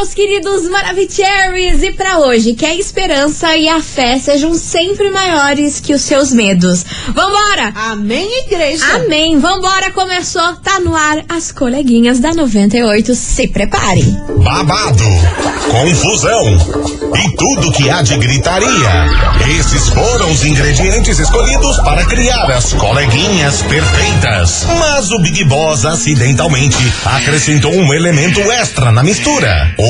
meus queridos Maravicheries! E pra hoje, que a esperança e a fé sejam sempre maiores que os seus medos. Vambora! Amém, igreja. Amém! Vambora, começou, tá no ar as coleguinhas da 98. Se preparem! babado, confusão e tudo que há de gritaria. Esses foram os ingredientes escolhidos para criar as coleguinhas perfeitas. Mas o Big Boss acidentalmente acrescentou um elemento extra na mistura: o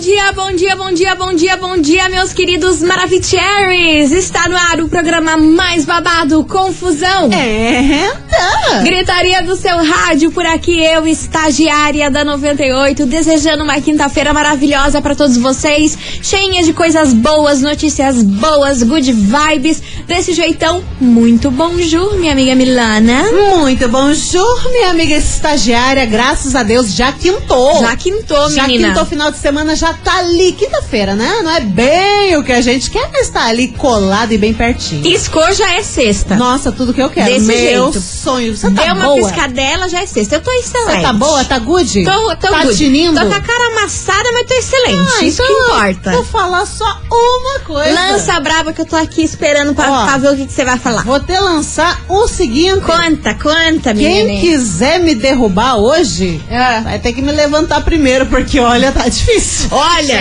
dia, bom dia, bom dia, bom dia, bom dia, meus queridos Maravicheries! Está no ar o programa mais babado, Confusão. É, tá. Gritaria do seu rádio, por aqui eu, estagiária da 98, desejando uma quinta-feira maravilhosa para todos vocês, cheinha de coisas boas, notícias boas, good vibes, desse jeitão muito bonjour, minha amiga Milana. Muito bonjour, minha amiga estagiária. Graças a Deus, já quintou. Já quintou, Já menina. quintou, final de semana já tá ali. Quinta-feira, né? Não é bem o que a gente quer, mas tá ali colado e bem pertinho. Piscou já é sexta. Nossa, tudo que eu quero. Desse Meu jeito. sonho. Você tá Deu uma boa? piscadela, já é sexta. Eu tô excelente. Você tá boa? Tá good? Tô, tô tá good. tinindo? Tô com a cara amassada, mas tô excelente. Ah, Isso então que importa. Vou falar só uma coisa. Lança a braba que eu tô aqui esperando pra, Ó, pra ver o que, que você vai falar. Vou te lançar o seguinte. Conta, conta, Quem menina. quiser me derrubar hoje, É. vai ter que me levantar primeiro, porque olha, tá difícil. Olha,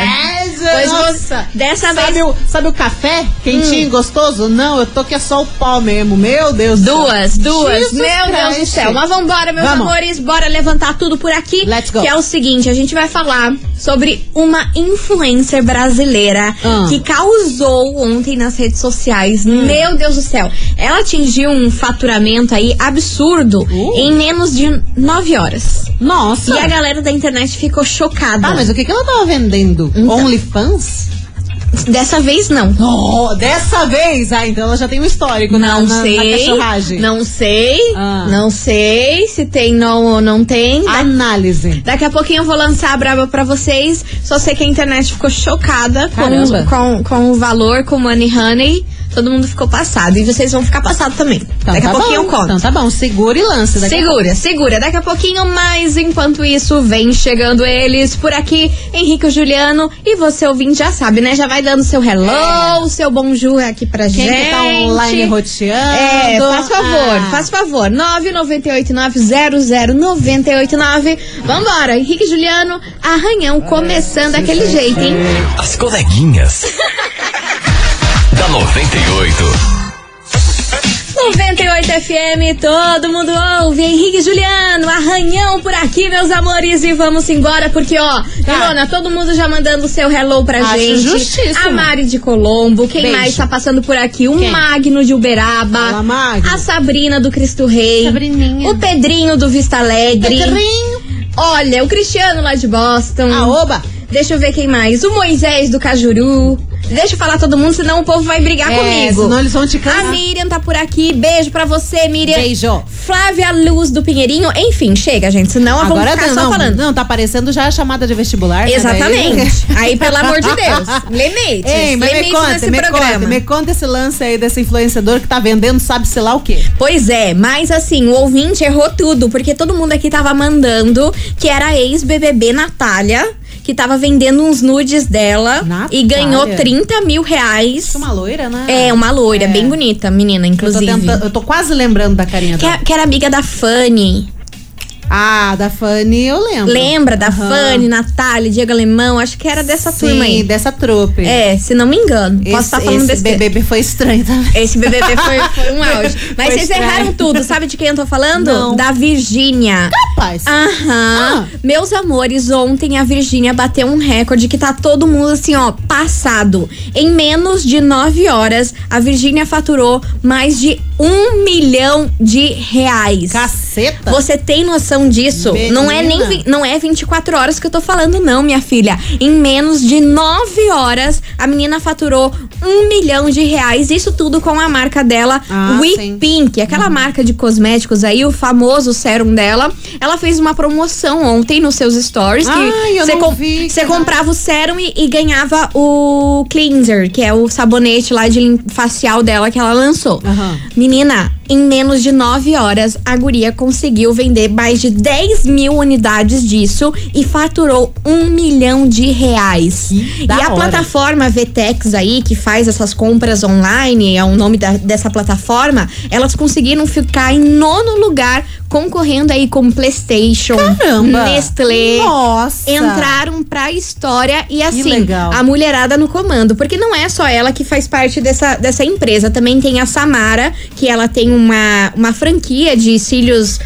Jesus, pois nossa. dessa sabe vez- Hum. O, sabe o café quentinho e gostoso? Não, eu tô que é só o pó mesmo. Meu Deus do céu. Duas, duas. Jesus Meu Deus do Christ. céu. Mas vambora, meus Vamos. amores. Bora levantar tudo por aqui. Let's go. Que é o seguinte, a gente vai falar sobre uma influencer brasileira Ah. que causou ontem nas redes sociais. Hum. Meu Deus do céu. Ela atingiu um faturamento aí absurdo Uh. em menos de nove horas. Nossa. E a galera da internet ficou chocada. Tá, mas o que, que ela tava vendendo? Então. OnlyFans? Dessa vez não. Oh, dessa vez! Ah, então ela já tem um histórico na, Não na, na sei. cachorragem. Não sei. Ah. Não sei se tem não ou não tem. Análise. Daqui a pouquinho eu vou lançar a braba pra vocês. Só sei que a internet ficou chocada Caramba. com, com, com o valor, com o Money Honey. Todo mundo ficou passado. E vocês vão ficar passados também. Então Daqui tá a pouquinho bom. eu conto. Então tá bom, segura e lance. Daqui a Segura, segura. Daqui a pouquinho, mas enquanto isso, vem chegando eles por aqui, Henrique e Juliano. E você ouvinte já sabe, né? Já vai dando seu hello, seu bonjour aqui pra Quem gente. que tá online roteando? É, faz favor, Ah. faz favor. 998900989. Vambora, Henrique e Juliano, arranhão começando daquele jeito, hein? As coleguinhas. da 98. 98 FM, todo mundo ouve. Henrique e Juliano, arranhão por aqui, meus amores. E vamos embora, porque, ó, Milona, todo mundo já mandando seu hello pra Acho gente. justíssimo. A Mari de Colombo, quem Beijo. mais tá passando por aqui? O Quem? Magno de Uberaba. Fala, Magno. A Sabrina do Cristo Rei. Sabrininha. O Pedrinho do Vista Alegre. Pedrinho. Olha, o Cristiano lá de Boston. Ah, oba. Deixa eu ver quem mais. O Moisés do Cajuru. Deixa eu falar todo mundo, senão o povo vai brigar É, comigo. senão eles vão te A cansar. Miriam tá por aqui. Beijo pra você, Miriam. Beijo. Flávia Luz do Pinheirinho. Enfim, chega, gente. Senão Agora ficar não, só falando. não, tá aparecendo já a chamada de vestibular. né? Exatamente. Daí- Aí, pelo amor de Deus. Limites. Ei, mas me limites conta, nesse me programa. conta, me conta esse lance aí desse influenciador que tá vendendo sabe-se lá o quê. Pois é, mas assim, o ouvinte errou tudo, porque todo mundo aqui tava mandando que era a ex-BBB Natália, que tava vendendo uns nudes dela e ganhou 30 mil reais. Uma loira, né? É, uma loira, É. bem bonita, menina, Eu tô, inclusive. tentando- eu tô quase lembrando da carinha Que, é- dela. que era amiga da Fanny. Ah, da Fanny eu lembro. Lembra da Aham. Fanny, Natália, Diego Alemão? Acho que era dessa Sim, turma aí. dessa trupe. É, se não me engano. Posso estar falando esse besteira. BBB foi estranho também. Esse BBB foi, foi um auge. Mas Foi vocês estranho. erraram tudo. Sabe de quem eu tô falando? Não. Da Virgínia. Rapaz. Aham. Ah. Meus amores, ontem a Virgínia bateu um recorde que tá todo mundo assim, ó, passado. Em menos de nove horas, a Virgínia faturou mais de um milhão de reais. Caceta. Você tem noção noção disso? Não é nem Menina. não é 24 horas que eu tô falando, não, minha filha. Em menos de 9 horas, a menina faturou um milhão de reais. Isso tudo com a marca dela, Ah, We sim. Pink, aquela marca de cosméticos aí, o famoso sérum dela. Ela fez uma promoção ontem nos seus stories que Ai, eu você não com- que comprava o sérum e, e ganhava o cleanser, que é o sabonete lá de facial dela que ela lançou. Aham. Menina, em menos de 9 horas, a guria conseguiu vender mais de 10 mil unidades disso e faturou um milhão de reais. Que e a hora. plataforma VTEX aí, que faz essas compras online, é o nome da- dessa plataforma, elas conseguiram ficar em nono lugar, concorrendo aí com PlayStation, Caramba! Nestlé. Nossa! Entraram pra história e assim, a mulherada no comando. Porque não é só ela que faz parte dessa, dessa empresa. Também tem a Samara, que ela tem uma, uma franquia de cílios,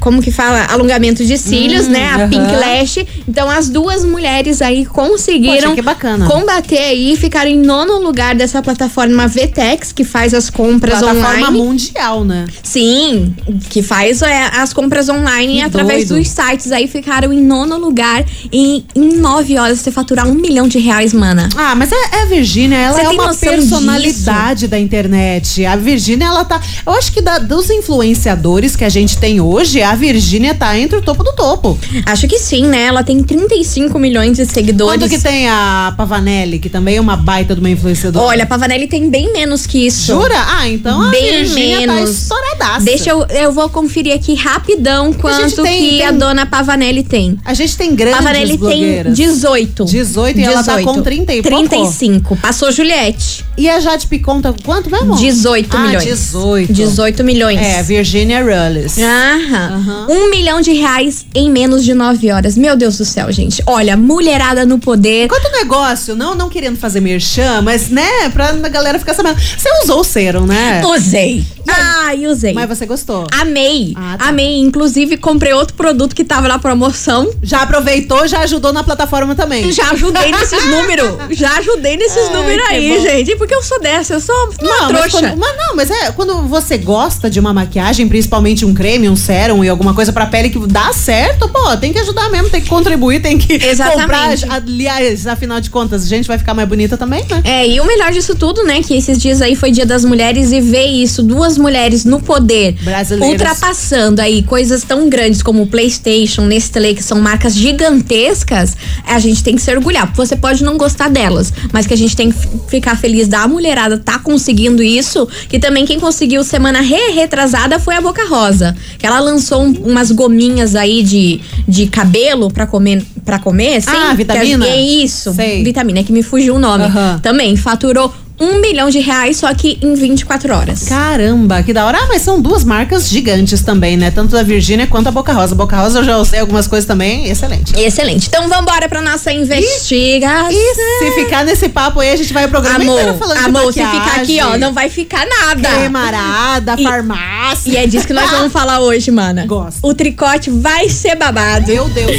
como que fala? Alongamento de cílios, Hum, né? A aham. Pink Lash. Então as duas mulheres aí conseguiram Poxa, que bacana. combater aí e ficaram em nono lugar dessa plataforma VTEX, que faz as compras Plataforma online. mundial, né? Sim, que faz é, as compras online Que através doido. dos sites. Aí ficaram em nono lugar e em nove horas você faturar um milhão de reais, mana. Ah, mas é, é a Virgínia, ela Você é uma personalidade da internet. A Virgínia, ela tá. Eu acho que da- dos influenciadores que a gente tem hoje, a Virgínia tá entre o topo do topo. Acho que sim, né? Ela tem 35 milhões de seguidores. Quanto que tem a Pavanelli, que também é uma baita de uma influenciadora? Olha, a Pavanelli tem bem menos que isso. Jura? Ah, então a Bem Virgínia tá menos. estouradaça. Deixa eu, eu vou conferir aqui rapidão quanto tem- que tem- a dona Pavanelli tem. A gente tem grandes Pavanelli tem blogueiras. 18. 18 e ela tá com 30 e pouco? 35. Passou Juliette. E a Jade Picon tá com quanto mesmo? 18 ah, milhões. 18. 18 milhões. É, Virginia Rules. Aham. Aham. Um milhão de reais em menos de nove horas. Meu Deus do céu, gente. Olha, mulherada no poder. Quanto negócio, não, não querendo fazer merchan, mas né, pra a galera ficar sabendo. Você usou o cero, né? Usei. Ai, usei. Mas você gostou. Amei. Ah, tá. Amei. Inclusive, comprei outro produto que tava na promoção. Já aproveitou, já ajudou na plataforma também. Já ajudei nesses números. Já ajudei nesses Ai, números aí, bom. gente. Porque eu sou dessa. Eu sou uma Não, mas, trouxa. quando, mas não, mas é quando você gosta de uma maquiagem, principalmente um creme, um sérum e alguma coisa pra pele que dá certo, pô, tem que ajudar mesmo, tem que contribuir, tem que Exatamente. comprar. Aliás, afinal de contas, a gente vai ficar mais bonita também, né? É, e o melhor disso tudo, né, que esses dias aí foi Dia das Mulheres e ver isso, duas mulheres no poder, Brasileiras. ultrapassando aí coisas tão grandes como o PlayStation, Nestlé, que são marcas gigantescas, a gente tem que se orgulhar. Você pode não gostar delas, mas que a gente tem que ficar feliz da mulherada tá conseguindo isso, que também quem conseguiu semana re retrasada foi a Boca Rosa, que ela lançou um- umas gominhas aí de, de cabelo pra comer, para comer, assim. Ah, vitamina? Que é isso, Sei. vitamina, é que me fugiu o nome. Aham. Também faturou um milhão de reais, só que em 24 horas. Caramba, que da hora. Ah, mas são duas marcas gigantes também, né? Tanto da Virgínia quanto a Boca Rosa. Boca Rosa eu já usei algumas coisas também, excelente. Excelente. Então vambora pra nossa investigação. E se ficar nesse papo aí, a gente vai o programa Amor, inteiro falando de amor, se ficar aqui, ó, não vai ficar nada. Cremarada, E- farmácia. E é disso que nós vamos falar hoje, mana. Gosto. O tricote vai ser babado. Meu Deus.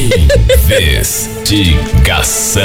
Investigação.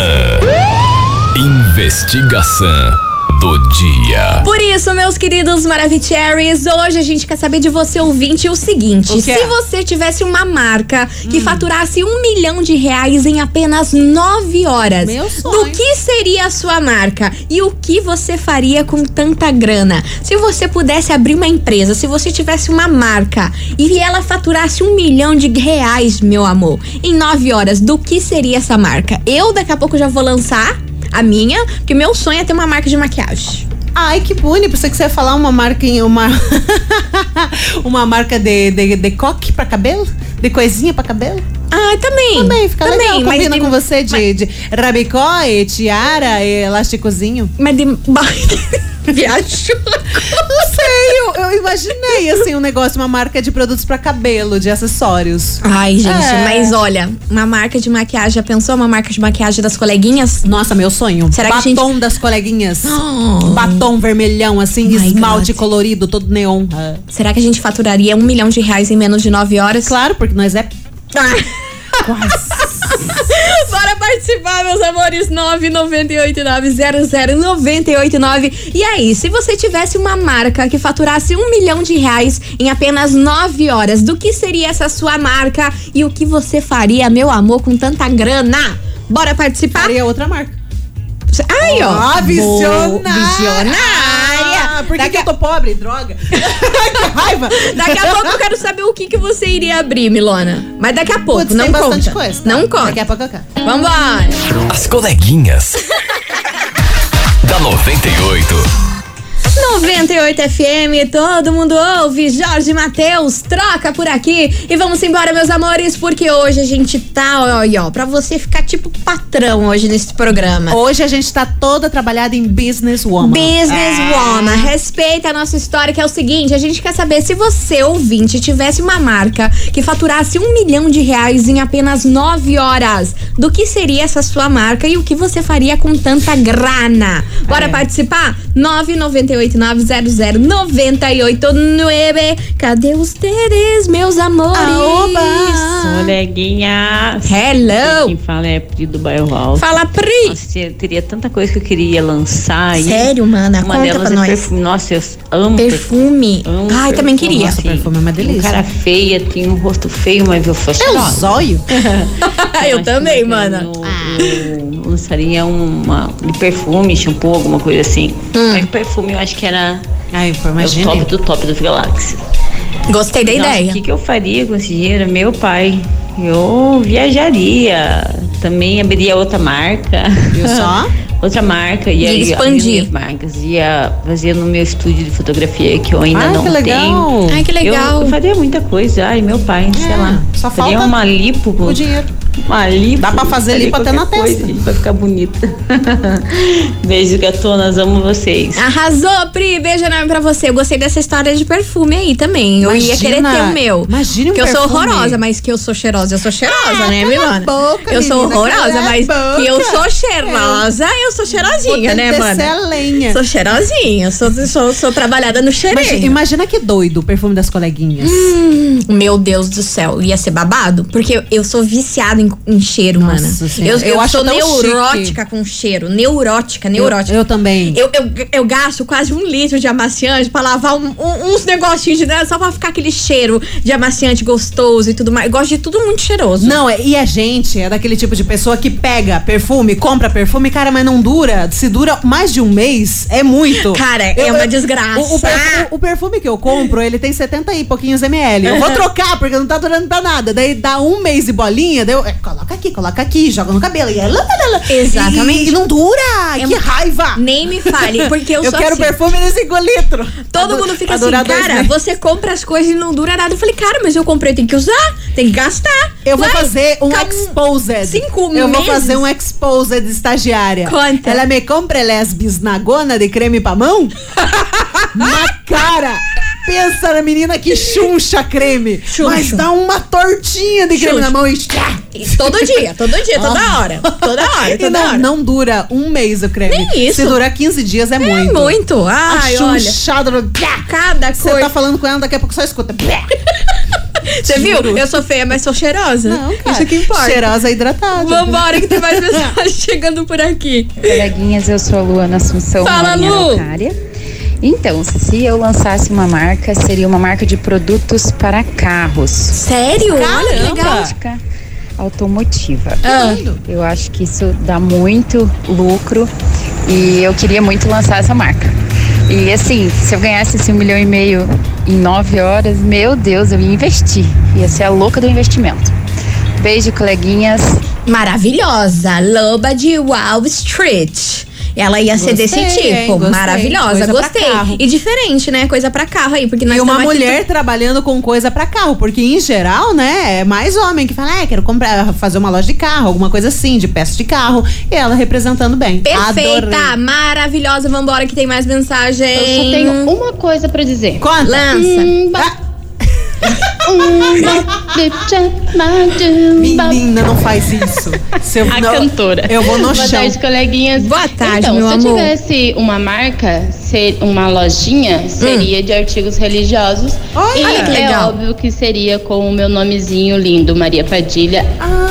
Investigação do dia. Por isso, meus queridos Maravicheries, hoje a gente quer saber de você, ouvinte, o seguinte: O se você tivesse uma marca que faturasse um milhão de reais em apenas nove horas, Meu sonho. do que seria a sua marca? E o que você faria com tanta grana? Se você pudesse abrir uma empresa, se você tivesse uma marca e ela faturasse um milhão de reais, meu amor, em nove horas, do que seria essa marca? Eu daqui a pouco já vou lançar. A minha, porque meu sonho é ter uma marca de maquiagem. Ai, que bonito. Pensei que você ia falar uma marca em uma. uma marca de, de, de coque pra cabelo? De coisinha pra cabelo? Ah, também. Também, fica também, legal. mas Combina de, com você de, de rabicó e tiara e elasticozinho. Mas de. Viajou. Eu, imaginei assim um negócio, uma marca de produtos pra cabelo, de acessórios. Ai, gente, É. mas olha, uma marca de maquiagem, já pensou uma marca de maquiagem das coleguinhas? Nossa, meu sonho. Será que a Batom das coleguinhas. Oh. Batom vermelhão, assim, My esmalte God. colorido, todo neon. Ah. Será que a gente faturaria um milhão de reais em menos de nove horas? Claro, porque nós é Ah. quase. Bora participar, meus amores, 998900989. E aí, se você tivesse uma marca que faturasse um milhão de reais em apenas nove horas, do que seria essa sua marca e o que você faria, meu amor, com tanta grana? Bora participar? Faria outra marca. Aí, ó. Ah, visionária! Visionária! Por que, Daqui que eu tô pobre? Droga! que raiva! Daqui a pouco eu quero saber o que, que você iria abrir, Milona. Mas daqui a pouco, Putz, não tem conta. bastante coisa. tá? Não conta. Daqui a pouco eu quero. Vambora. As coleguinhas. da 98. 98 FM, todo mundo ouve. Jorge Matheus, troca por aqui. E vamos embora, meus amores, porque hoje a gente tá, ó, ó, ó, pra você ficar tipo patrão hoje nesse programa. Hoje a gente tá toda trabalhada em business woman. Business Woman, respeita a nossa história, que é o seguinte: a gente quer saber se você, ouvinte, tivesse uma marca que faturasse um milhão de reais em apenas nove horas. Do que seria essa sua marca e o que você faria com tanta grana? Bora É. participar? 998900989. Cadê os teres, meus amores? Aoba! Coleguinhas. Hello! Quem fala é Pri do Bairro Alto. Fala, Pri! Nossa, eu teria tanta coisa que eu queria lançar aí. Sério, mana? Uma Conta delas pra é nós. perfume. Nossa, eu amo Perfume. Amo Ai, também perfume. queria. Nossa, perfume é uma delícia. Um cara feia, tem um rosto feio, mas eu sou É o cheirosa. zóio? eu também, mana. Lançaria uma de perfume, shampoo, alguma coisa assim. Hum. Mas perfume eu acho que era Ai, pô, é o top do top do Galaxy. Gostei da Nossa, ideia. O que, que eu faria com esse dinheiro? Meu pai. Eu viajaria. Também abriria outra marca. Viu só? outra marca. Ia, Ia ia expandir. minhas marcas. Ia fazer no meu estúdio de fotografia que eu ainda Ai, não que legal. tenho. Ai, que legal. Eu, eu faria muita coisa. Ai, meu pai, sei É, lá. só faria falta uma lipo. O dinheiro. Uma lipo. Dá pra fazer lipo até na testa. Pra ficar bonita. Beijo, gatonas. Amo vocês. Arrasou, Pri. Beijo enorme pra você. Eu gostei dessa história de perfume aí também. Eu ia Imagina- querer ter o meu. imagine um Que eu sou perfume. horrorosa, mas que eu sou cheirosa. Eu sou cheirosa, Ah, né, Milana? boca, eu sou menina, horrorosa, cala a mas que eu boca. sou cheirosa, eu sou cheirosinha, né, mano? lenha. Sou cheirosinha, sou, sou, sou trabalhada no Imagina, cheirinho. imagina que doido o perfume das coleguinhas. Meu Deus do céu, ia ser babado? Porque eu, eu sou viciada em, em cheiro, Nossa mana. Senhora, Eu, eu, eu acho neurótica com cheiro. Neurótica, neurótica. Eu, eu também. Eu, eu, gasto quase um litro de amaciante pra lavar um- um- uns negocinhos de né, só pra ficar aquele cheiro de amaciante gostoso e tudo mais. Eu gosto de tudo muito cheiroso. Não, é- e a gente é daquele tipo de pessoa que pega perfume, compra perfume, cara, mas não dura. Se dura mais de um mês, é muito. Cara, é uma desgraça. O, o perfu- o perfume que eu compro, ele tem 70 e pouquinhos ml. Eu vou trocar, porque não tá durando pra nada. Daí dá um mês e bolinha, daí eu, é, coloca aqui, coloca aqui, joga no cabelo. E, é lá, lá, lá. Exatamente. E, e não dura! É que raiva! Nem me fale, porque eu, Eu, quero assim. perfume de 5 litros. Todo mundo fica assim, cara, meses. você compra as coisas e não dura nada. Eu falei, cara, mas eu comprei, tem que usar, tem que gastar. Eu vou Vai, fazer um exposed. cinco Eu vou meses. fazer um exposed de estagiária. Conta. Ela me compra les bisnagona de creme pra mão? Na cara! Pensa na menina que chuncha creme. Chuncho. Mas dá uma tortinha de creme Chuncho. na mão e. E Todo dia, todo dia, toda hora. Toda hora, E toda não, hora. não dura um mês o creme. Nem isso. Se durar 15 dias é, é muito. muito. Ai, a olha. no- Cada Você coisa. tá falando com ela, daqui a pouco só escuta. Você viu? Eu sou feia, mas sou cheirosa. Não, cara. Isso que importa. Cheirosa e hidratada. Vambora, que tem mais mensagem chegando por aqui. Coleguinhas, eu sou a Luana Assunção, Fala, Lu. Araucária. Então, se eu lançasse uma marca, seria uma marca de produtos para carros. Sério? Caramba. automotiva. Ah, Eu acho que isso dá muito lucro e eu queria muito lançar essa marca. E assim, se eu ganhasse esse um milhão e meio em nove horas, meu Deus, eu ia investir. Ia ser a louca do investimento. Beijo, coleguinhas. maravilhosa. Loba de Wall Street. Ela ia ser Gostei, desse tipo. hein? Gostei. Maravilhosa, Coisa pra gostei. carro. E diferente, né? Coisa pra carro aí. Porque nós E uma mulher trabalhando com coisa pra carro, porque em geral, né, é mais homem que fala, ah, quero comprar, fazer uma loja de carro, alguma coisa assim, de peça de carro, e ela representando bem. Perfeita, Adorei. maravilhosa. Vambora que tem mais mensagem. Eu só tenho uma coisa pra dizer. Conta. Lança. Hum, ba- Menina, não faz isso. Se eu, A não, cantora. Eu vou no Boa chão. tarde, coleguinhas. Boa tarde, então, meu se amor. eu tivesse uma marca, ser uma lojinha, seria de artigos religiosos. Olha, e que é legal. óbvio que seria com o meu nomezinho lindo, Maria Padilha,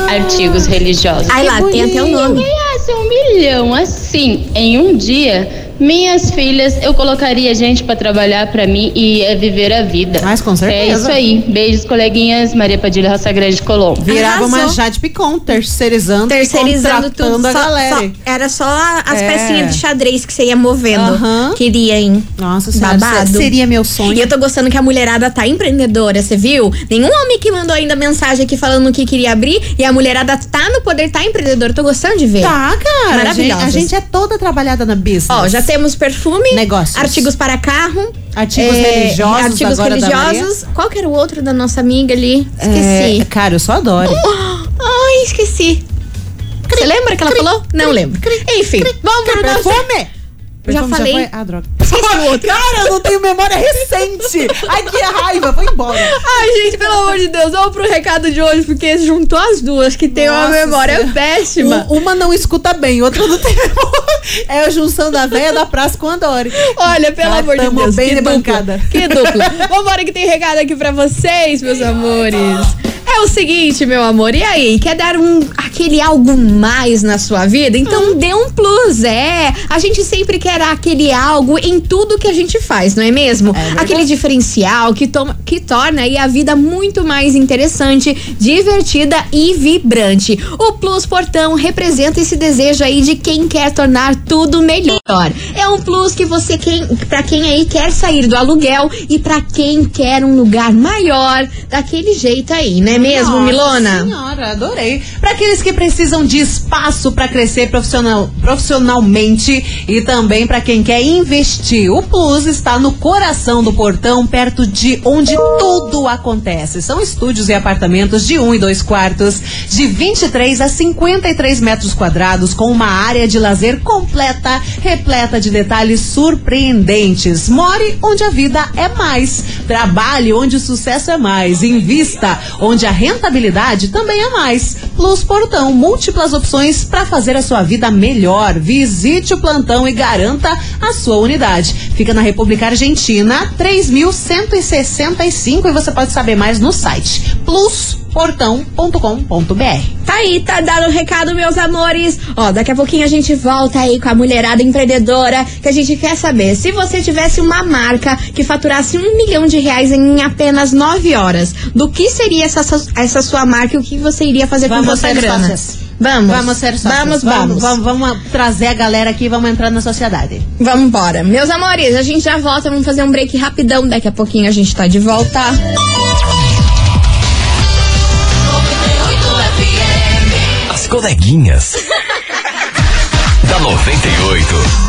artigos religiosos. Ai lá, tem até o nome. ganhasse um milhão assim em um dia, minhas filhas, eu colocaria gente pra trabalhar pra mim e ia viver a vida. Mas com É certeza. isso aí. Beijos, coleguinhas. Maria Padilha, Roça Grande, Colombo. Virava uma Arrasou. Jade Picon, terceirizando, Terceirizando tudo. a só- galera. só- era só as É. pecinhas de xadrez que você ia movendo. Aham. Queria, hein? Nossa senhora, Babado. seria meu sonho. E eu tô gostando que a mulherada tá empreendedora, você viu? Nenhum homem que mandou ainda mensagem aqui falando que queria abrir e a mulherada tá no poder, tá empreendedora. Tô gostando de ver. Tá, cara. A gente, a gente é toda trabalhada na business. Ó, já temos perfume, Negócios. artigos para carro, Artigos é, religiosos artigos religiosos. Qual que era o outro da nossa amiga ali? Esqueci. É, cara, eu só adoro. Ai, esqueci. Você lembra que ela falou? Não lembro. Enfim, vamos pro. Perfume! Já falei. foi? Ah, droga. Cara, eu não tenho memória recente. Ai, que raiva. Foi embora. Ai, gente, pelo amor de Deus, vamos pro recado de hoje, porque juntou as duas, que tem uma Nossa memória Senhora. péssima. Um- uma não escuta bem, outra não tem memória. É a junção da véia da praça com a Dori. Olha, pelo Tá, amor de Deus, bem que de dupla. bancada. Que dupla. Vambora que tem recado aqui pra vocês, meus amores. É o seguinte, meu amor, e aí? Quer dar um aquele algo mais na sua vida? Então dê um plus, é. A gente sempre quer aquele algo em tudo que a gente faz, não é mesmo? aquele diferencial que, toma, que torna aí a vida muito mais interessante, divertida e vibrante. O Plus Portão representa esse desejo aí de quem quer tornar tudo melhor. É um plus que você quem para quem aí quer sair do aluguel e para quem quer um lugar maior daquele jeito aí, não é mesmo, Nossa Milona? Senhora, adorei. Para aqueles que precisam de espaço para crescer profissional, profissionalmente e também para quem quer investir. O Plus está no coração do portão, perto de onde tudo acontece. São estúdios e apartamentos de um e dois quartos, de 23 a 53 metros quadrados, com uma área de lazer completa, repleta de detalhes surpreendentes. More onde a vida é mais. Trabalhe onde o sucesso é mais. Invista onde a rentabilidade também é mais. Plus Portão, múltiplas opções para fazer a sua vida melhor. Visite o plantão e garanta a sua unidade. Fica na República Argentina, 3165 e você pode saber mais no site plusportão.com.br. Tá aí, tá dado o recado, meus amores. Ó, daqui a pouquinho a gente volta aí com a mulherada empreendedora, que a gente quer saber. Se você tivesse uma marca que faturasse um milhão de reais em apenas nove horas, do que seria essa, essa sua marca e o que você iria fazer com Vamos essa ser grana? sócias. Vamos. Vamos ser sócios. Vamos, vamos. Vamos, vamos trazer a galera aqui e vamos entrar na sociedade. Vamos embora. Meus amores, a gente já volta, vamos fazer um break rapidão. Daqui a pouquinho a gente tá de volta. Coleguinhas. da 98.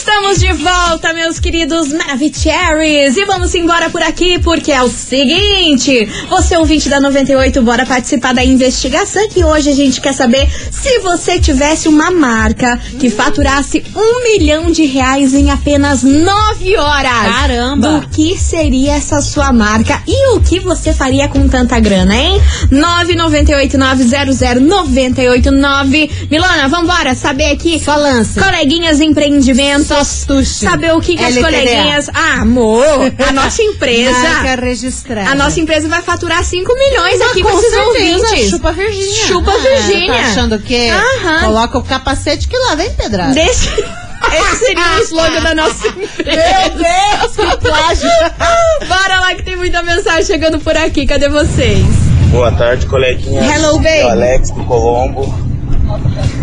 Estamos de volta, meus queridos Maravicheries. E vamos embora por aqui, porque é o seguinte: você, ouvinte da 98, bora participar da investigação. Que hoje a gente quer saber se você tivesse uma marca que faturasse um milhão de reais em apenas nove horas. Caramba! Do que seria essa sua marca e o que você faria com tanta grana, hein? 998900989. Milona, vambora saber aqui. Só lança. Coleguinhas empreendimentos. Sostuche. Saber o que, que as coleguinhas. Ah, amor, a nossa empresa. Marca registrada. A nossa empresa vai faturar 5 milhões aqui com esses ouvintes. Chupa Virgínia. Chupa Ah, Virgínia. Tá achando o quê? Aham. Coloca o capacete que lá vem pedrada. Deixa. Esse seria o slogan da nossa empresa. Meu Deus, que plágio. Bora lá que tem muita mensagem chegando por aqui. Cadê vocês? Boa tarde, coleguinha. Hello, baby. É o Alex do Colombo.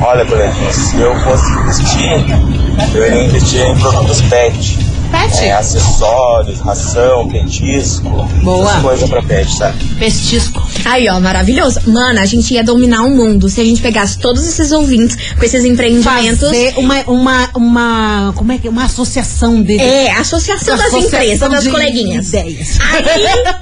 Olha, coleguinha, se eu fosse investir, eu iria investir em produtos pet. Pet? É, acessórios, ração, petisco. Boa. Essas coisas pra pet, tá? Pestisco. Aí, ó, maravilhoso. Mano, a gente ia dominar o mundo se a gente pegasse todos esses ouvintes com esses empreendimentos. Fazer uma, uma, uma, como é que é? Uma associação dele. É, Associação das Associação Empresas, das de coleguinhas. ideias. Aí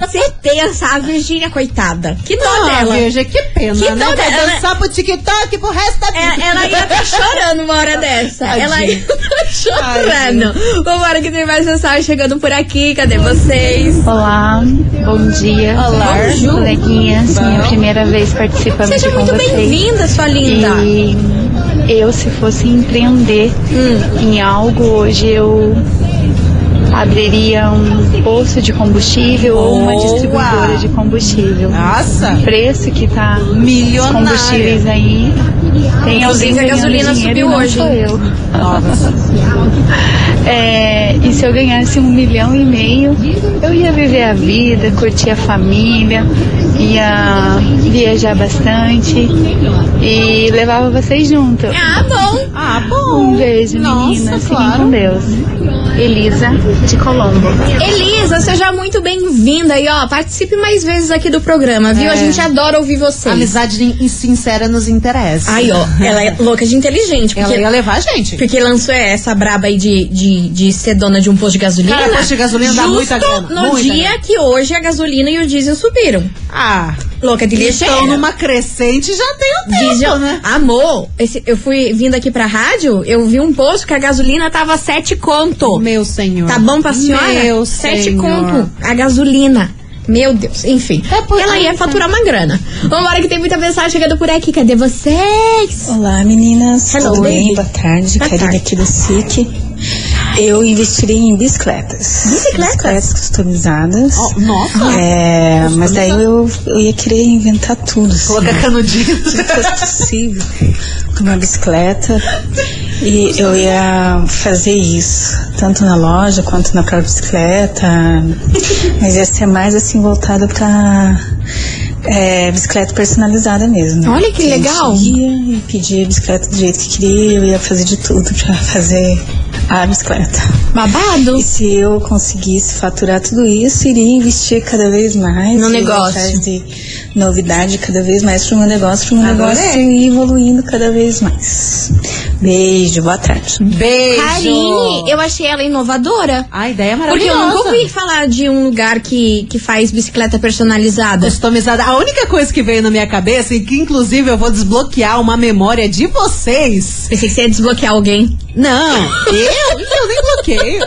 você pensa, a Virgínia, coitada. Que dó Ah, dela. Virgem, que pena, Que né? dó Vai dela. dançar pro TikTok pro resto da vida. É, ela ia estar chorando uma hora dessa. Tadinha. Ela ia estar chorando. Vambora que tem mais mensagem chegando por aqui. Cadê vocês? Olá, bom dia. Olá. Bonjour. coleguinhas. Minha primeira vez participando Seja com muito vocês. bem-vinda, sua linda. E eu, se fosse empreender em algo, hoje eu abriria um poço de combustível ou uma Boa. distribuidora de combustível. Nossa. O preço que tá os Milionária. combustíveis aí. Tem alguém a ganhando gasolina dinheiro subiu hoje, Sou eu. Nossa. É, e se eu ganhasse um milhão e meio, eu ia viver a vida, curtir a família, ia viajar bastante e levava vocês junto. Ah, bom. Ah, bom. Um beijo, Nossa, meninas. Fiquem claro. com Deus. Elisa, de Colombo. Elisa, seja muito bem-vinda. E ó, participe mais vezes aqui do programa, viu? É. A gente adora ouvir vocês. Amizade in- sincera nos interessa. Aí, ó, ela é louca de inteligente. Porque, Ela ia levar a gente. porque lançou essa braba aí de, de, de ser dona de um posto de gasolina. Cara, posto de gasolina dá muita grana, no muita dia grana. que hoje a gasolina e o diesel subiram. Ah, Louca de ligeira. então numa crescente já tem um tempo, né? Amor, esse- eu fui vindo aqui pra rádio, eu vi um posto que a gasolina tava sete conto. Meu senhor. Tá bom pra senhora? Meu Sete senhor. conto a gasolina. Meu Deus, enfim. É por- Ela ia faturar uma grana. Vambora que tem muita mensagem chegando por aqui. Cadê vocês? Olá meninas, Hello, tudo bem? baby. Boa tarde, Boa Karine tarde. aqui do SIC. Eu investiria em bicicletas. Bicicletas? Bicicletas customizadas. Oh, nossa. É, mas daí eu, eu ia querer inventar tudo. assim. Colocar canudinho. Tudo que fosse possível. Com uma bicicleta. E eu ia fazer isso, tanto na loja quanto na própria bicicleta. Mas ia ser mais assim voltada pra é, bicicleta personalizada mesmo. né? Olha que Eu legal. ia e pedia a bicicleta do jeito que queria, eu ia fazer de tudo pra fazer a bicicleta. Babado? E se eu conseguisse faturar tudo isso, iria investir cada vez mais. No negócio. de novidade cada vez mais pro meu negócio, pro meu Adorei. negócio ir evoluindo cada vez mais. Beijo, boa tarde. Beijo. Karine, eu achei ela inovadora. A ideia é Porque maravilhosa. eu nunca ouvi falar de um lugar que, que faz bicicleta personalizada. Customizada. A única coisa que veio na minha cabeça, e que inclusive eu vou desbloquear uma memória de vocês. Pensei que você ia desbloquear alguém. Não, eu, eu nem bloqueio.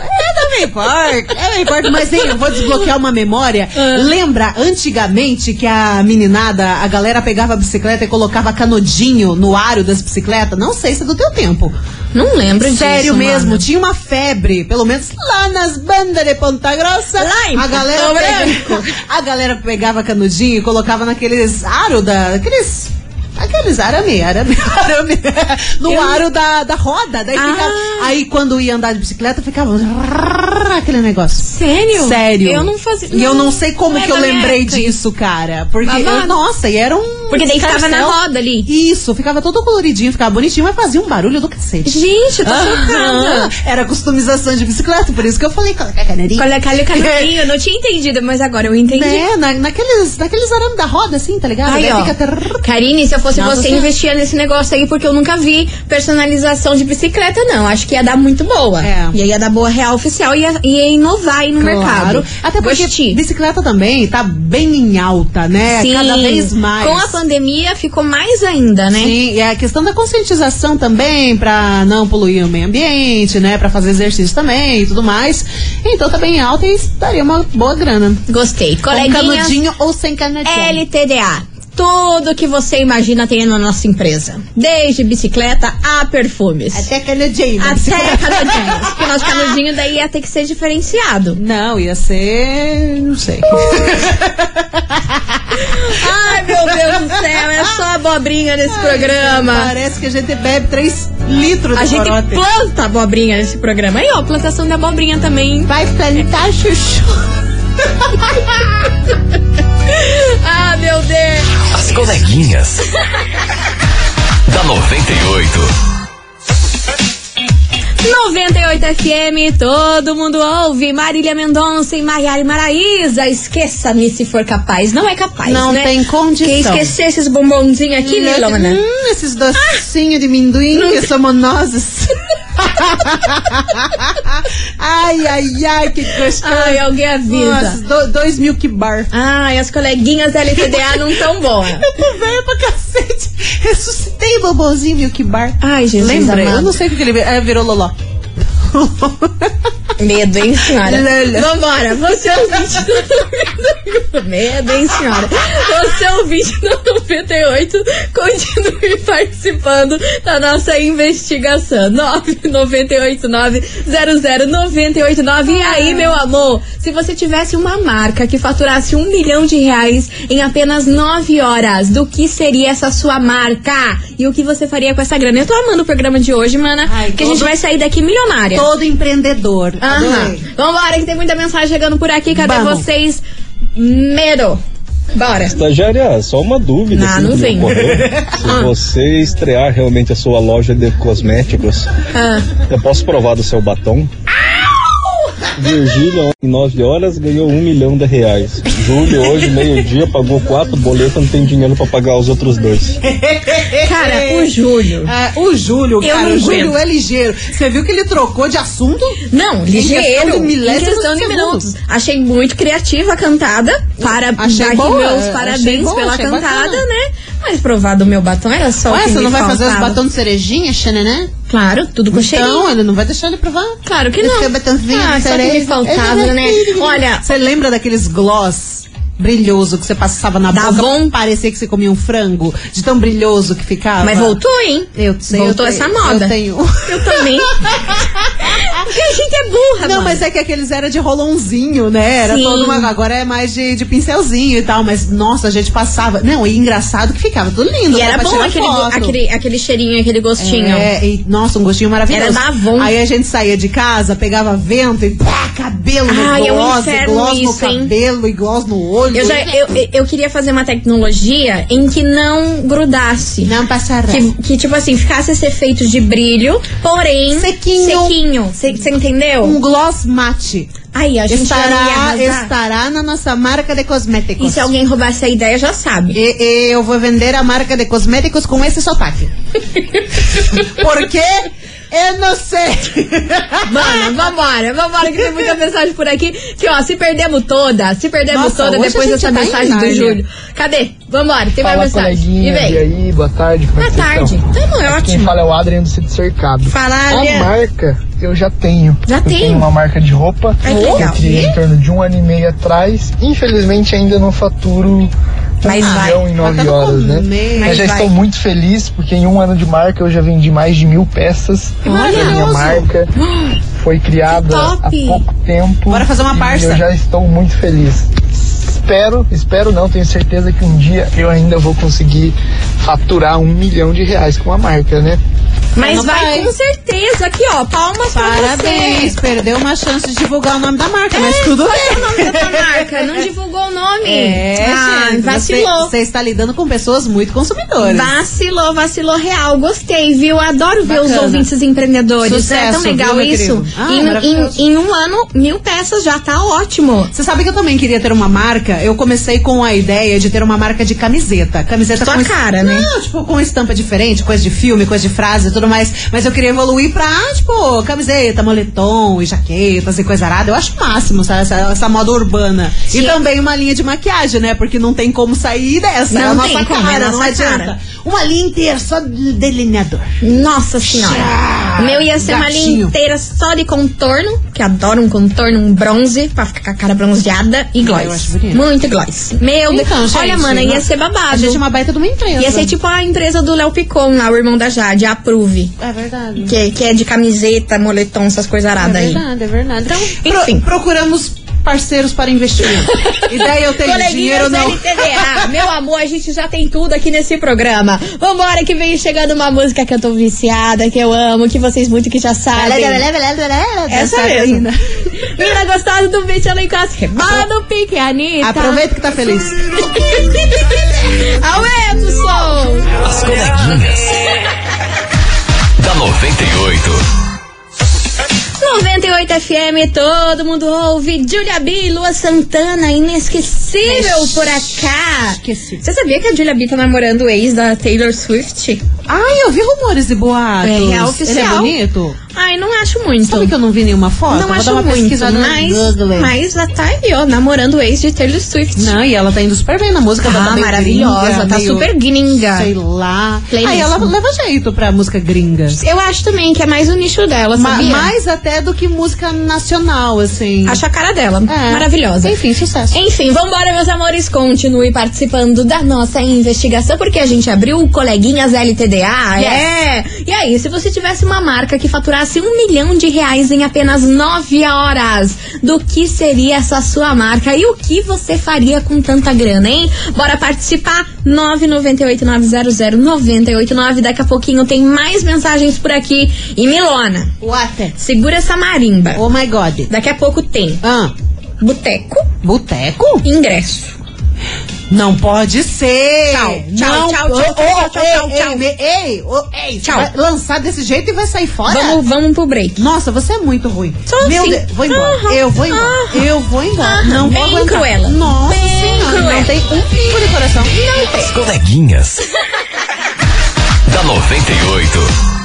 Importa. É, não importa. Mas hein, eu vou desbloquear uma memória. Lembra antigamente que a meninada, a galera pegava a bicicleta e colocava canudinho no aro das bicicletas? Não sei se é do teu tempo. Não lembro disso. Sério mesmo, mana. tinha uma febre, pelo menos lá nas bandas de Ponta Grossa. Lá em a galera pegava, a galera pegava canudinho e colocava naqueles aro da, aqueles Aqueles arame, arame, arame. No Eu- aro da, da roda. Daí, Ah. ficava- aí quando ia andar de bicicleta, ficava aquele negócio. Sério? Sério. Eu não fazia. E eu não sei como é que eu lembrei disso, cara. Porque, eu- nossa, e era um. Porque daí ficava na roda ali. Isso, ficava todo coloridinho, ficava bonitinho, mas fazia um barulho do cacete. Gente, eu tô chocada. Era customização de bicicleta, por isso que eu falei colocar caneirinha. Colocar ali o canudinho, eu não tinha entendido, mas agora eu entendi. Né, na, naqueles, naqueles arames da roda, assim, tá ligado? Aí, Daí ó. fica. Karine, se eu fosse você, investia nesse negócio aí, porque eu nunca vi personalização de bicicleta, não. Acho que ia dar muito boa. É. E aí ia dar boa real oficial e ia, ia inovar aí no mercado. Até porque Gostei. bicicleta também tá bem em alta, né? Sim, Cada vez mais. Com a pandemia ficou mais ainda, né? Sim, e a questão da conscientização também, pra não poluir o meio ambiente, né? Pra fazer exercício também e tudo mais. Então tá bem em alta e daria uma boa grana. Gostei. Com Coleguinhas, canudinho ou sem canudinho. LTDA. Tudo que você imagina tem na nossa empresa. Desde bicicleta a perfumes. Até canudinho. Até canudinhos. Porque nosso canudinho daí ia ter que ser diferenciado. Não, ia ser. não sei. Ai, meu Deus do céu, é só abobrinha nesse programa. Parece que a gente bebe 3 litros de A gente corote. planta abobrinha nesse programa. Aí, ó, plantação de abobrinha também. Vai plantar chuchu. Ah, meu Deus. As coleguinhas. da 98. 98 FM, todo mundo ouve. Marília Mendonça e Maiara Maraísa. Esqueça-me se for capaz. Não é capaz, Não né? tem condição. Quem esquecer esses bombonzinhos aqui, Milona? Hum, esses docinhos de minduim que somos nós. Ai, Ai, ai, que gostoso. Ai, alguém avisa. Nossa, do- dois mil que bar. Ai, as coleguinhas da LTDA não tão boas. Eu tô velho pra cacete. Ressuscitei o bobozinho Milk Bar. Ai, Jesus Lembra? amado. Eu não sei porque ele virou, é, virou Loló. Medo, hein, senhora? Vambora, você ouvinte do... Medo, hein, senhora? Você ouvinte do 98, continue participando da nossa investigação. 998900989. E aí, meu amor, se você tivesse uma marca que faturasse um milhão de reais em apenas nove horas, do que seria essa sua marca? E o que você faria com essa grana? Eu tô amando o programa de hoje, mana, Ai, porque a gente todo- vai sair daqui milionária. Todo empreendedor. Aham. Vambora, que tem muita mensagem chegando por aqui. Cadê Vamos. vocês? Medo. Bora. Estagiária, só uma dúvida. Não, assim, não que me vem. ocorreu. Se você estrear realmente a sua loja de cosméticos, Ah. eu posso provar do seu batom? Virgília, em 9 horas, ganhou um milhão de reais. Júlio, hoje, meio-dia, pagou quatro boletos, não tem dinheiro pra pagar os outros dois. Cara, o Júlio. É, o Júlio, Eu cara, não o Júlio é ligeiro. Você viu que ele trocou de assunto? Não, ligeiro. questão de milésimos em questão de minutos. Achei muito criativa a cantada. Para Achei dar boa, meus achei parabéns boa, pela achei cantada, bacana. né? Mas provar do meu batom era só o Ué, que você me não vai fazer os faltava. batons de cerejinha, xananã? Claro, tudo com cheirinho. Então, ele não vai deixar ele provar. Claro que Esse não. é o batonzinho ah, de só que me cereja. faltava, né? Olha, Você lembra daqueles gloss brilhoso que você passava na Da boca? Avon? Parecia que você comia um frango, de tão brilhoso que ficava. mas voltou, hein? Eu sei. Voltou eu essa tenho- moda. Eu tenho. Eu também. Porque a gente é burra, Não, mano. mas é que aqueles era de rolãozinho, né? Era Sim. todo uma. Agora é mais de, de pincelzinho e tal. Mas, nossa, a gente passava. Não, e engraçado que ficava tudo lindo. E né, era bom aquele, go- aquele, aquele cheirinho, aquele gostinho. É, e, nossa, um gostinho maravilhoso. Era da Avon. Aí a gente saía de casa, pegava vento e pá, cabelo no Ai, é um gloss, inferno gloss no isso, hein? cabelo, e gloss no olho. Eu, já, eu, eu- queria fazer uma tecnologia em que não grudasse. Não passará. Que, que, tipo assim, ficasse esse efeito de brilho, porém. Sequinho. Sequinho. Você entendeu? Um gloss mate. Aí, a gente Estará, estará na nossa marca de cosméticos. E se alguém roubar essa ideia, já sabe. E, e eu vou vender a marca de cosméticos com esse sotaque. Porque eu não sei. Mano, vambora, vambora, que tem muita mensagem por aqui. Que ó, se perdemos toda, se perdemos Nossa, toda depois dessa tá em mensagem do. Júlio. Cadê? Vambora, tem mais Fala, mensagem. E vem. E aí, boa tarde. Como é Boa tarde. estão? Tamo, é Aqui Quem ótimo. fala é o Adriano do Centro Cercado. Fala, A marca eu já tenho. Já eu tem? tenho uma marca de roupa Ai, que legal. eu criei em torno de um ano e meio atrás. Infelizmente ainda não faturo um Mas vai. milhão em nove Mas tá horas, né? começo. Mas já Mas vai. estou muito feliz porque em um ano de marca eu já vendi mais de mil peças. Que A minha marca foi criada há pouco tempo. Bora fazer uma parça. Eu já estou muito feliz. Espero, espero não, tenho certeza que um dia eu ainda vou conseguir faturar um milhão de reais com a marca, né? Mas Não vai, vai. com certeza. Aqui, ó, palmas pra Parabéns, você. perdeu uma chance de divulgar o nome da marca, mas tudo Qual é o nome bem. da tua marca? Não divulgou o nome. É, ah, gente, vacilou. Você, você está lidando com pessoas muito consumidoras. Vacilou, vacilou real. Gostei, viu? Adoro ver os Bacana. ouvintes empreendedores. é tão Sucesso, legal viu, isso. Ah, em, em- em um ano, mil peças já tá ótimo. Você sabe que eu também queria ter uma marca? Eu comecei com a ideia de ter uma marca de camiseta. Camiseta Sua com cara, né? Não, tipo, com estampa diferente, coisa de filme, coisa de frase e tudo mais. Mas eu queria evoluir pra, tipo, camiseta, moletom e jaquetas e coisa arada. Eu acho o máximo, sabe? Essa, essa moda urbana. Sim. E também uma linha de maquiagem, né? Porque não tem como sair dessa. Não é a tem nossa como, é cara, não nossa adianta. cara. Uma linha inteira só de delineador. Nossa senhora. Meu ia ser uma linha gatinho. inteira só de contorno, que adoro um contorno, um bronze, pra ficar com a cara bronzeada e gloss. eu acho bonito. Muito gloss. Meu Deus. Então, Olha, gente, mana, ia não- ser babado. A gente é uma baita de uma empresa. Ia ser tipo a empresa do Léo Picon, lá, o irmão da Jade, a Approve. É verdade. Que, que é de camiseta, moletom, essas coisas É aradas aí. verdade, é verdade. Então, Pro- enfim. procuramos parceiros para investimento. e daí eu tenho dinheiro não. LTDA, meu amor, a gente já tem tudo aqui nesse programa. Vambora que vem chegando uma música que eu tô viciada, que eu amo, que vocês muito que já sabem. Essa mesmo. Mina gostosa do ela encosta, rebala no pique, Anitta. Aproveita que tá feliz. Aumenta o som. As coleguinhas. da 98. 98 FM, todo mundo ouve. Julia B, Lua Santana, inesquecível por acá. Esqueci. Você sabia que a Julia B tá namorando o ex da Taylor Swift? Ai, eu vi rumores e boatos. É real oficial. Ele é bonito? Ai, não acho muito. Sabe que eu não vi nenhuma foto? Não Vou acho muito, mas, mas ela tá aí, ó, namorando o ex de Taylor Swift. Não, e ela tá indo super bem na música. ela Ah, tá meio maravilhosa, gringa, tá meio, super gringa. Sei lá. Playlist. Aí ela leva jeito pra música gringa. Eu acho também que é mais o nicho dela, Ma- sabia? mais até do que música nacional, assim. Acho a cara dela. É. Maravilhosa. Enfim, sucesso. Enfim, vambora, meus amores. Continue participando da nossa investigação, porque a gente abriu o Coleguinhas LTDA. É. E aí, se você tivesse uma marca que faturasse um milhão de reais em apenas nove horas, do que seria essa sua marca? E o que você faria com tanta grana, hein? Bora participar? 998-900-989. Daqui a pouquinho tem mais mensagens por aqui. E Milona, What? segura essa marimba. Oh my god. Daqui a pouco tem Ah, boteco, boteco? ingresso. Não pode ser. Tchau, tchau, tchau, tchau, tchau, tchau, ei, tchau, tchau. Ei, ei, Tchau. vai lançar desse jeito e vai sair fora? Vamos, vamos pro break. Nossa, você é muito ruim. Sou Meu assim. Deus, vou embora. Aham, Eu vou embora. aham. Eu vou embora. Aham, Não vou bem aguentar. cruela. Nossa Bem senhora, cruela. não tem um pingo de coração. Não tem. As coleguinhas. da 98.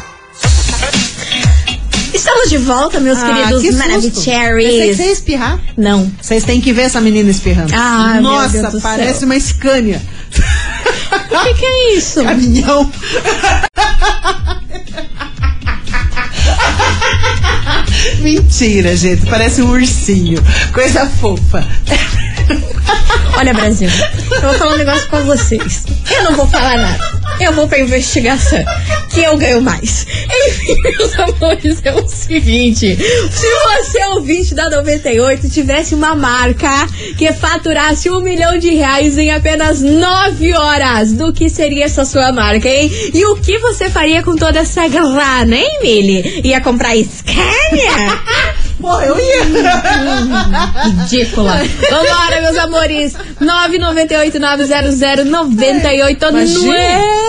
Estamos de volta, meus Ah, queridos que susto. Pensei que Maravicheries. você ia espirrar. Não. Vocês têm que ver essa menina espirrando. Ah, Nossa, parece céu. uma Scania. O que, que é isso? Caminhão. Mentira, gente. Parece um ursinho. Coisa fofa. Olha, Brasil, eu vou falar um negócio pra vocês. Eu não vou falar nada. Eu vou pra investigação, que eu ganho mais. Enfim, meus amores, é o seguinte: se você, ouvinte da 98, tivesse uma marca que faturasse um milhão de reais em apenas nove horas, do que seria essa sua marca, hein? E o que você faria com toda essa grana, hein, Mili? Ia comprar Scania? Pô, eu ia. Ridícula. Vambora, meus amores. 998-900-98 Imagina,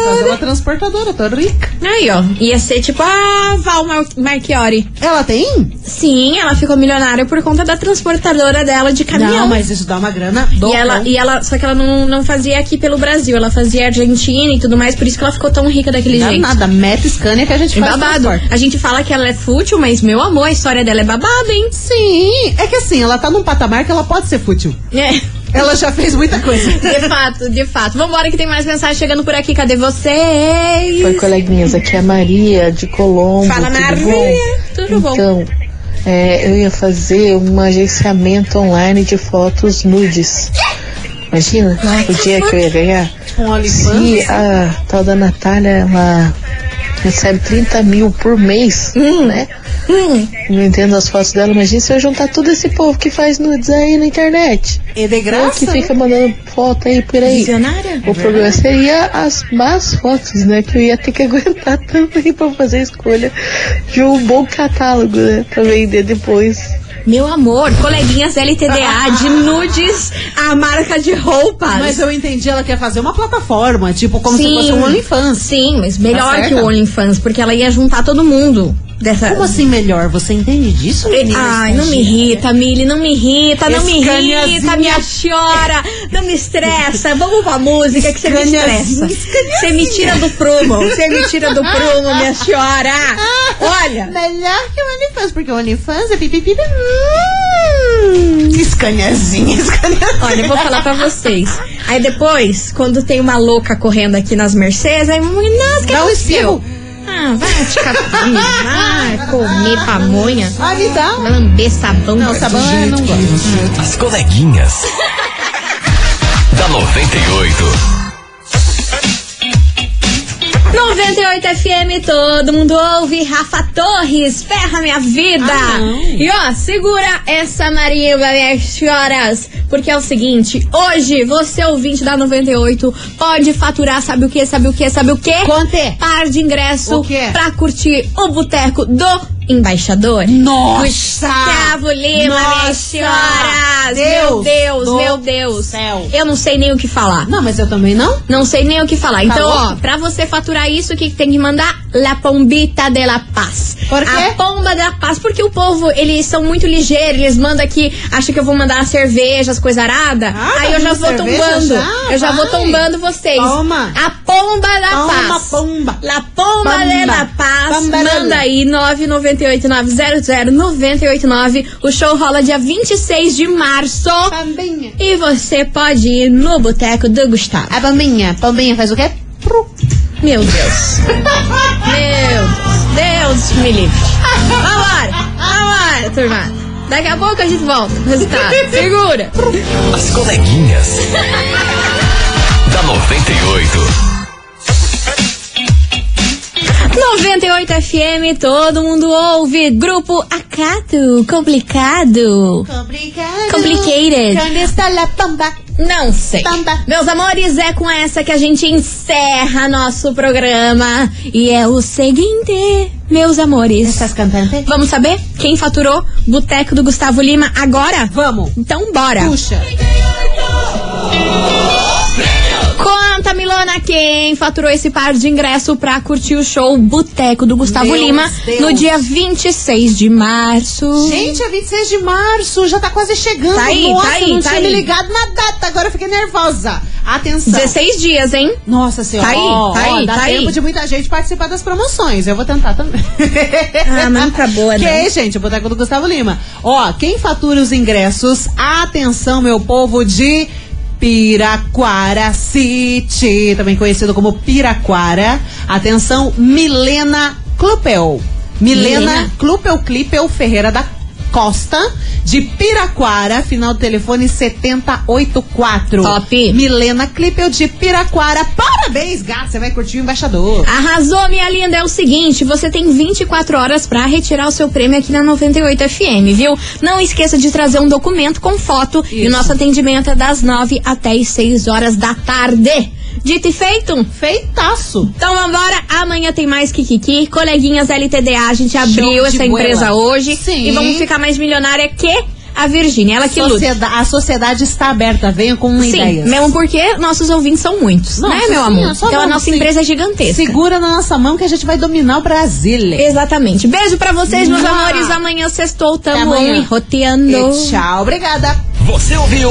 fazer uma transportadora, tô rica. Aí, ó. Ia ser tipo a Val Mar Marchiori. Ela tem? Sim, ela ficou milionária por conta da transportadora dela de caminhão. Não, mas isso dá uma grana do E ela, e ela, só que ela não, não fazia aqui pelo Brasil, ela fazia Argentina e tudo mais, por isso que ela ficou tão rica daquele jeito. nada, meta Scania que a gente É faz babado. transporte. A gente fala que ela é fútil, mas meu amor, a história dela é babado, Sim, é que assim, ela tá num patamar que ela pode ser fútil. É. Ela já fez muita coisa. De fato, de fato. Vambora que tem mais mensagem chegando por aqui. Cadê vocês? Oi, coleguinhas, aqui é a Maria de Colombo. Fala, tudo Maria. bom? Tudo bom? Então, é, eu ia fazer um agenciamento online de fotos nudes. Imagina o dia que eu ia ganhar. Um Se a tal da Natália, ela recebe 30 mil por mês, né? Não entendo as fotos dela. Imagina se eu juntar todo esse povo que faz nudes aí na internet. E de graça. que fica mandando foto aí por aí. Visionária? O problema seria as más fotos, né? Que eu ia ter que aguentar também pra fazer a escolha de um bom catálogo, né? Pra vender depois. Meu amor, coleguinhas LTDA de nudes a marca de roupas. Mas eu entendi, ela quer fazer uma plataforma, tipo como se Sim. fosse um OnlyFans. Sim, mas melhor Tá que o. OnlyFans, porque ela ia juntar todo mundo. Dessa... Como assim melhor? Você entende disso, menina? Ai, não me irrita, Mili, não me irrita, não me irrita, minha chora, não me estressa. Vamos pra música que você me estressa. Você me tira do prumo, você me tira do prumo, minha senhora. Olha, Melhor que o OnlyFans, porque o OnlyFans é pipipi. Hum, escanezinha, escanezinha. olha, eu vou falar pra vocês. Aí depois, quando tem uma louca correndo aqui nas Mercedes, aí, nossa, que Dá um aconteceu? espirro. Ah, vai te catar, vai comer pamonha. Ah, me dá. Vai lamber sabão. Não, sabão eu não gosto. As coleguinhas. da 98. 98 FM, todo mundo ouve. Rafa Torres, ferra minha vida. Ah, e ó, segura essa marimba, minhas senhoras. Porque é o seguinte: hoje, você ouvinte da 98 pode faturar, sabe o que, sabe o que, sabe o que? Conte. Par de ingresso O quê? pra curtir o boteco do embaixador. Nossa! Gustavo Lima, Nossa! Paz, meu Deus, meu Deus. céu. Eu não sei nem o que falar. Não, mas eu também não. Não sei nem o que falar. Então, ó, louco? pra você faturar isso, o que tem que mandar? La Pombita de la Paz. Por quê? A pomba da paz. Porque o povo, eles são muito ligeiros, eles mandam aqui, acha que eu vou mandar cervejas, coisa arada. Ah, Aí eu já vou cerveja tombando. já? eu já vou tombando vocês. Toma. A pomba da Toma, paz. pomba. La pomba, Pomba. de la paz. Pombarela. Manda aí 998-900-989. O show rola dia 26 de março. E você pode ir no Boteco do Gustavo. A pombinha. Pombinha faz o quê? Meu Deus. Meu Deus. Deus me livre. Vambora. Vambora, turma. Daqui a pouco a gente volta resultado. Segura. As coleguinhas. da 98. 98 FM, todo mundo ouve. Grupo Acato, complicado. Complicado. Complicated. Não sei. Pamba. Meus amores, é com essa que a gente encerra nosso programa. E é o seguinte, meus amores. Estás cantando? Vamos saber quem faturou Boteco do Gustavo Lima agora? Vamos. Então bora. Puxa. Conta, Milona, quem faturou esse par de ingresso pra curtir o show Boteco do Gustavo Deus, Lima Deus. no dia 26 de março? Gente, é 26 de março, já tá quase chegando. Tá aí, Nossa, tá aí, não tá tinha aí. me ligado na data, agora eu fiquei nervosa. Atenção. 16 dias, hein? Nossa senhora. Tá aí, ó, tá ó, aí, dá tá tempo aí. de muita gente participar das promoções. Eu vou tentar também. Ah, mas não tá boa, Que não. é, gente, o Boteco do Gustavo Lima. Ó, quem fatura os ingressos, atenção, meu povo de Piraquara City, também conhecido como Piraquara. Atenção, Milena Klupel. Milena, Milena. Klupel Clipel Ferreira da Costa, de Piraquara, final do telefone 7084. Top. Milena Clipel de Piraquara. Parabéns, gato, você vai curtir o embaixador. Arrasou, minha linda. É o seguinte, você tem 24 horas pra retirar o seu prêmio aqui na 98 FM, viu? Não esqueça de trazer um documento com foto e o Isso. nosso atendimento é das 9 até as 6 horas da tarde. Dito e feito? Feitaço. Então vambora, amanhã tem mais Kikiki, coleguinhas LTDA, a gente abriu essa boela. empresa hoje Sim. e vamos ficar mais milionária que a Virgínia, ela que luta. A sociedade está aberta, venha com Sim, ideias. mesmo porque nossos ouvintes são muitos, Nossa né, meu senhora, amor? só Então a nossa sim. empresa é gigantesca. Segura na nossa mão que a gente vai dominar o Brasil. Exatamente. Beijo pra vocês, meus Mua. amores. Amanhã sextou, tamo e roteando. E tchau, obrigada. Você ouviu?